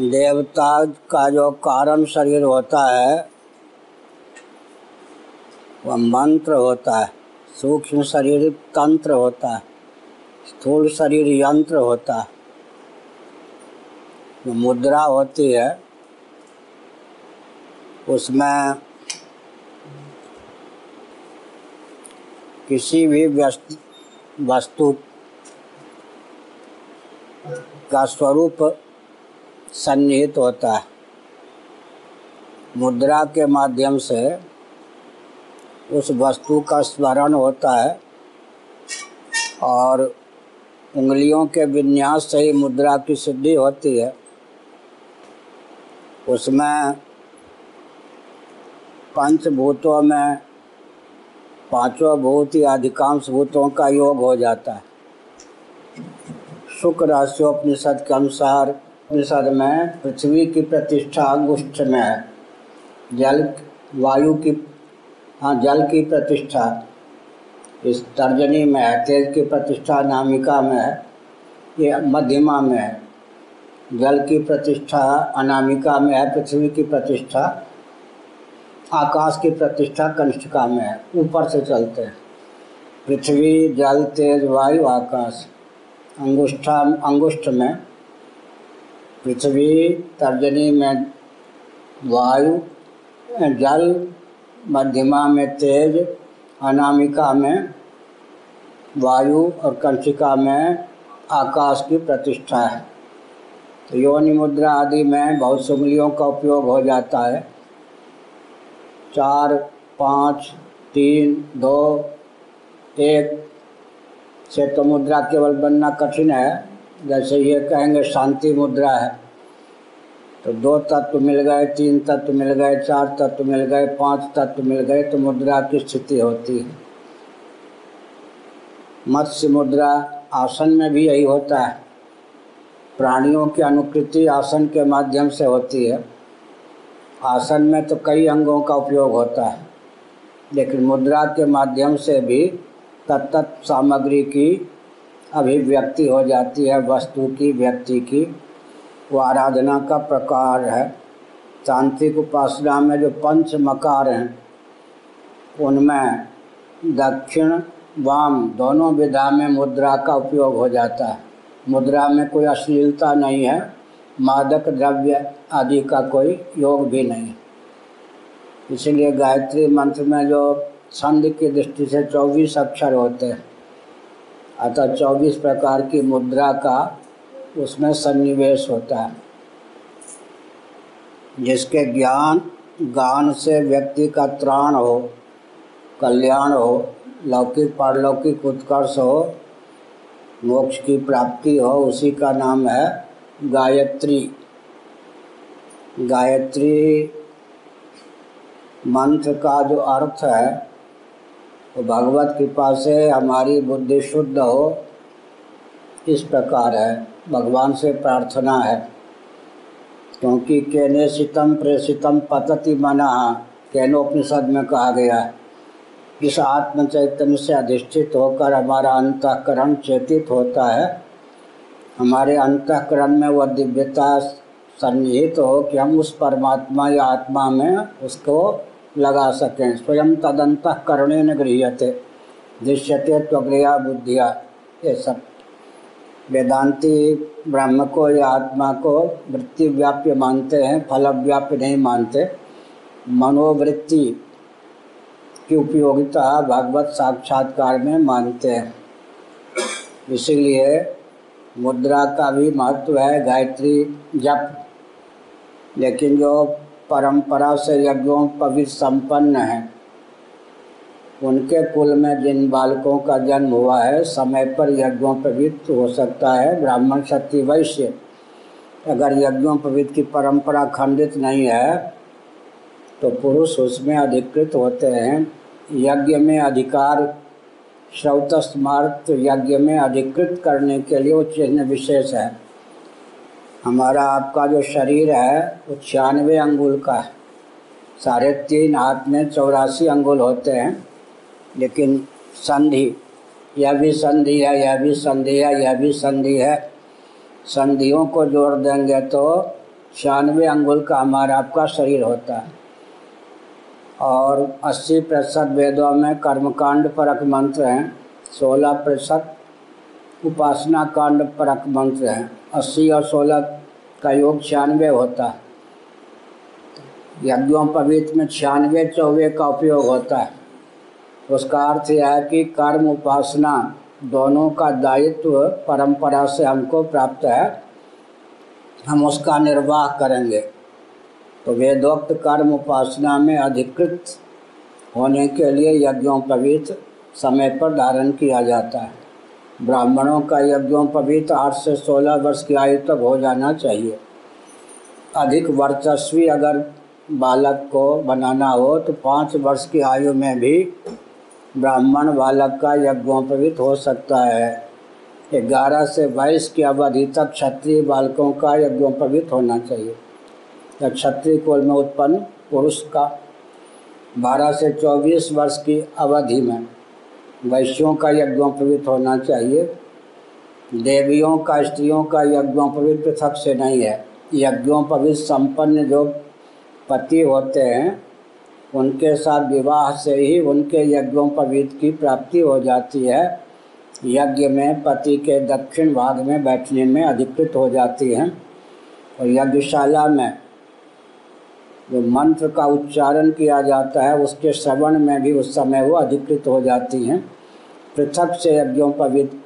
देवता का जो कारण शरीर होता है, वह मंत्र होता है, सूक्ष्म शरीर तंत्र होता है, स्थूल शरीर यंत्र होता है। जो मुद्रा होती है, उसमें किसी भी वस्तु का स्वरूप सन्निहित होता है। मुद्रा के माध्यम से उस वस्तु का स्मरण होता है और उंगलियों के विन्यास से ही मुद्रा की सिद्धि होती है। उसमें पंचभूतों में पाँचों भूत या अधिकांश भूतों का योग हो जाता है। शुक्र राशियोपनिषद के अनुसार उपनिषद में पृथ्वी की प्रतिष्ठा अंगुष्ठ में है जल वायु की हाँ जल की प्रतिष्ठा, इस तर्जनी में है तेज की प्रतिष्ठा नामिका में है ये मध्यमा में है जल की प्रतिष्ठा अनामिका में है पृथ्वी की प्रतिष्ठा आकाश की प्रतिष्ठा कनिष्ठिका में है ऊपर से चलते हैं। पृथ्वी, जल, तेज, वायु, आकाश, अंगुष्ठा, अंगुष्ठ में पृथ्वी, तर्जनी में वायु, जल, मध्यमा में तेज, अनामिका में वायु और कंठिका में आकाश की प्रतिष्ठा है। तो योनि मुद्रा आदि में बहुत सुंगलियों का उपयोग हो जाता है। चार, पाँच, तीन, दो, एक, से तो मुद्रा केवल बनना कठिन है। जैसे ये कहेंगे शांति मुद्रा है तो दो तत्व मिल गए, तीन तत्व मिल गए, चार तत्व मिल गए, पाँच तत्व मिल गए तो मुद्रा की स्थिति होती है। मत्स्य मुद्रा आसन में भी यही होता है। प्राणियों की अनुकृति आसन के माध्यम से होती है। आसन में तो कई अंगों का उपयोग होता है, लेकिन मुद्रा के माध्यम से भी तत्त सामग्री की अभिव्यक्ति हो जाती है, वस्तु की, व्यक्ति की। वो आराधना का प्रकार है। तांत्रिक उपासना में जो पंच मकार हैं, उनमें दक्षिण, वाम दोनों विधा में मुद्रा का उपयोग हो जाता है। मुद्रा में कोई अश्लीलता नहीं है, मादक द्रव्य आदि का कोई योग भी नहीं। इसलिए गायत्री मंत्र में जो छंद की दृष्टि से चौबीस अक्षर होते हैं अतः चौबीस प्रकार की मुद्रा का उसमें सन्निवेश होता है। जिसके ज्ञान गान से व्यक्ति का त्राण हो, कल्याण हो, लौकिक, पारलौकिक उत्कर्ष हो, मोक्ष की प्राप्ति हो, उसी का नाम है गायत्री। गायत्री मंत्र का जो अर्थ है वो भगवत कृपा से हमारी बुद्धि शुद्ध हो। इस प्रकार है। भगवान से प्रार्थना है। क्योंकि केने सितम प्रेषितम पतति मना केनोपनिषद में कहा गया है। इस आत्म चैतन्य से अधिष्ठित होकर हमारा अंतकरण चेतित होता है। हमारे अंतकरण में वह दिव्यता सन्निहित हो कि हम उस परमात्मा या आत्मा में उसको लगा सकें। स्वयं तदंतकरणे न गृहते दृश्यते त्वग्रिया बुद्धिया। ये सब। वेदांती ब्रह्म को या आत्मा को वृत्ति व्याप्य मानते हैं, फल व्याप्य नहीं मानते। मनोवृत्ति की उपयोगिता भागवत साक्षात्कार में मानते हैं। इसीलिए मुद्रा का भी महत्व है, गायत्री जप। लेकिन जो परंपरा से यज्ञों पवित्र संपन्न है। उनके कुल में जिन बालकों का जन्म हुआ है, समय पर यज्ञों पवित्र हो सकता है। ब्राह्मण क्षत्रिय वैश्य, अगर यज्ञों पवित्र की परंपरा खंडित नहीं है तो पुरुष उसमें अधिकृत होते हैं। यज्ञ में अधिकार, श्रौतस्मार्थ यज्ञ में अधिकृत करने के लिए वो चिन्ह विशेष है। हमारा आपका जो शरीर है, वो छियानवे अंगुल का है। साढ़े तीन हाथ में चौरासी अंगुल होते हैं, लेकिन संधि, यह भी संधि है, यह भी संधि है, यह भी संधि है। संधियों को जोड़ देंगे तो छियानवे अंगुल का हमारा आपका शरीर होता है। और 80 प्रतिशत वेदों में कर्मकांड परक मंत्र हैं 16 प्रतिशत उपासना कांड परक मंत्र हैं। 80 और 16 का योग छियानवे होता है। यज्ञोपवीत में छियानवे, चौवे का उपयोग होता है। उसका अर्थ यह है कि कर्म, उपासना दोनों का दायित्व परंपरा से हमको प्राप्त है। हम उसका निर्वाह करेंगे। तो वेदोक्त कर्म, उपासना में अधिकृत होने के लिए यज्ञोपवीत समय पर धारण किया जाता है। ब्राह्मणों का यज्ञों यज्ञोपवीत आठ से सोलह वर्ष की आयु तक हो जाना चाहिए। अधिक वर्चस्वी अगर बालक को बनाना हो तो पाँच वर्ष की आयु में भी ब्राह्मण बालक का यज्ञोपवीत हो सकता है। ग्यारह से बाईस की अवधि तक क्षत्रिय बालकों का यज्ञोपवीत होना चाहिए। या क्षत्रिय कुल में उत्पन्न पुरुष का। बारह से चौबीस वर्ष की अवधि में। वैश्यों का यज्ञोपवीत होना चाहिए। देवियों का, स्त्रियों का यज्ञोपवीत पृथक से नहीं है। यज्ञोपवीत संपन्न जो पति होते हैं, उनके साथ विवाह से ही उनके यज्ञोपवीत की प्राप्ति हो जाती है। यज्ञ में पति के दक्षिण भाग में बैठने में अधिकृत हो जाती हैं। और यज्ञशाला में जो मंत्र का उच्चारण किया जाता है, उसके श्रवण में भी उस समय वो अधिकृत हो जाती हैं। पृथक से यज्ञों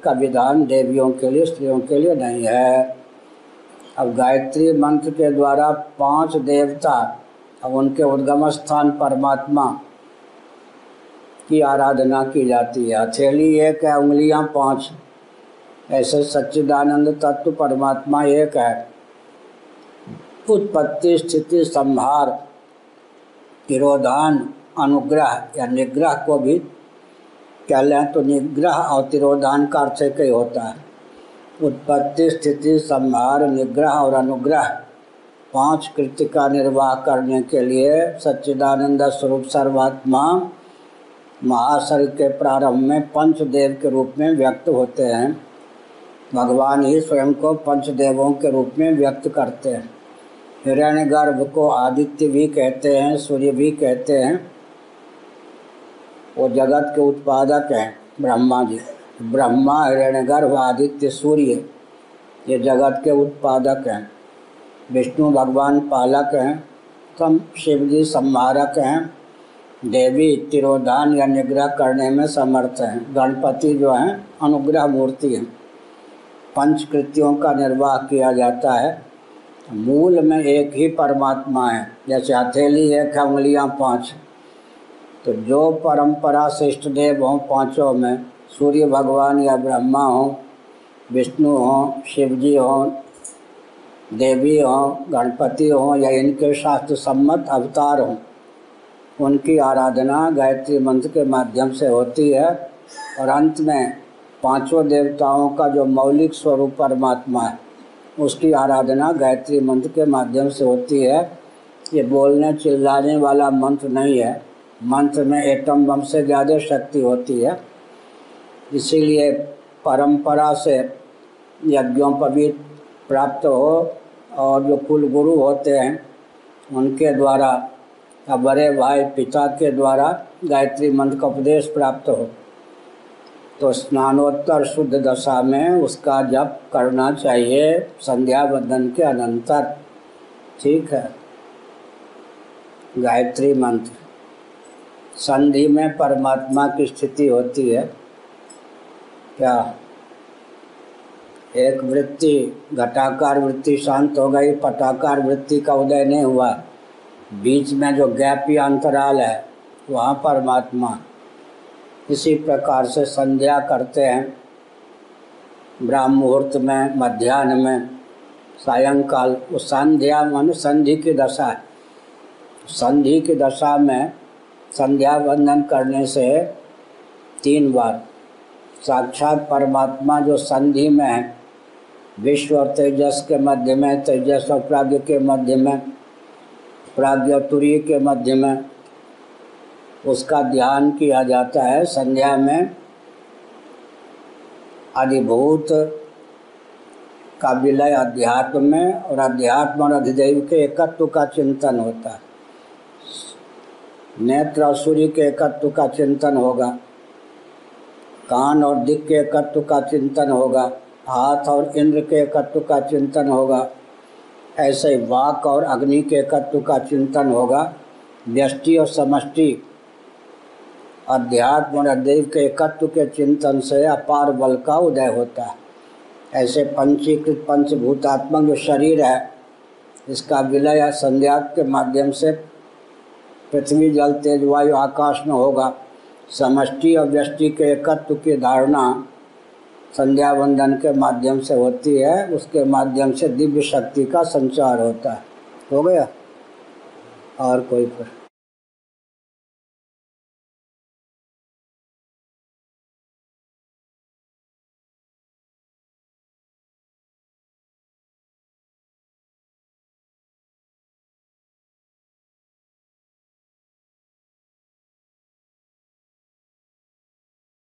का विधान देवियों के लिए, स्त्रियों के लिए नहीं है। अब गायत्री मंत्र के द्वारा पाँच देवता, अब उनके उद्गम स्थान परमात्मा की आराधना की जाती है। हथेली एक है, उंगलियाँ पाँच। ऐसे सच्चिदानंद तत्व परमात्मा एक है। उत्पत्ति स्थिति संहार तिरोधान अनुग्रह या निग्रह को भी कह लें तो निग्रह और तिरोधान का अर्थ एक ही होता है। उत्पत्ति स्थिति संहार निग्रह और अनुग्रह पाँच कृत्य का निर्वाह करने के लिए सच्चिदानंद स्वरूप सर्वात्मा महाशरीर के प्रारंभ में पंचदेव के रूप में व्यक्त होते हैं। भगवान ही स्वयं को पंचदेवों के रूप में व्यक्त करते हैं। हिरण्य गर्भ को आदित्य भी कहते हैं, सूर्य भी कहते हैं। वो जगत के उत्पादक हैं, ब्रह्मा जी। ब्रह्मा हिरण्य गर्भ आदित्य, सूर्य, ये जगत के उत्पादक हैं। विष्णु भगवान पालक हैं, तम शिव जी संहारक हैं। देवी तिरोधान या निग्रह करने में समर्थ हैं। गणपति जो हैं, अनुग्रह मूर्ति हैं। पंचकृतियों का निर्वाह किया जाता है। मूल में एक ही परमात्मा है। जैसे हथेली एक है, उंगलियाँ पाँच। तो जो परंपरा से इष्ट देव हों पाँचों में, सूर्य भगवान या ब्रह्मा हों, विष्णु हों शिव जी हों, देवी हों, गणपति हों, या इनके शास्त्र सम्मत अवतार हों, उनकी आराधना गायत्री मंत्र के माध्यम से होती है। और अंत में पाँचों देवताओं का जो मौलिक स्वरूप परमात्मा है उसकी आराधना गायत्री मंत्र के माध्यम से होती है। ये बोलने, चिल्लाने वाला मंत्र नहीं है। मंत्र में एटम बम से ज़्यादा शक्ति होती है। इसीलिए परंपरा से यज्ञों पर भी प्राप्त हो और जो कुल गुरु होते हैं, उनके द्वारा, या बड़े भाई पिता के द्वारा गायत्री मंत्र का उपदेश प्राप्त हो। तो स्नानोत्तर शुद्ध दशा में उसका जप करना चाहिए संध्या बंधन के अनंतर। ठीक है? गायत्री मंत्र। संधि में परमात्मा की स्थिति होती है। क्या? एक वृत्ति, घटाकार वृत्ति शांत हो गई, पटाकार वृत्ति का उदय नहीं हुआ। बीच में जो गैप या अंतराल है, वहाँ परमात्मा। इसी प्रकार से संध्या करते हैं। ब्राह्म मुहूर्त में, मध्यान्ह में, सायंकाल वो संध्या मान संधि की दशा है। संधि की दशा में संध्या वंदन करने से तीन बार साक्षात परमात्मा जो संधि में है, विश्व और तेजस के मध्य में, तेजस और प्राग्ञ के मध्य में, प्राग्ञ और तुरीय के मध्य में उसका ध्यान किया जाता है। संध्या में अधिभूत का विलय अध्यात्म में और अध्यात्म और अधिदेव के एकत्व का चिंतन होता है। नेत्र और सूर्य के एकत्व का चिंतन होगा। कान और दिक के एकत्व का चिंतन होगा। हाथ और इंद्र के एकत्व का चिंतन होगा। ऐसे वाक और अग्नि के एकत्व का चिंतन होगा। व्यष्टि और समष्टि अध्यात्म और अदैव के एकत्व के चिंतन से अपार बल का उदय होता है। ऐसे पंचीकृत पंचभूतात्मक जो शरीर है, इसका विलय संध्या के माध्यम से पृथ्वी, जल, तेज, वायु, आकाश में होगा। समष्टि और व्यष्टि के एकत्व की धारणा संध्या वंदन के माध्यम से होती है। उसके माध्यम से दिव्य शक्ति का संचार होता है। हो गया? और कोई प्रश्न?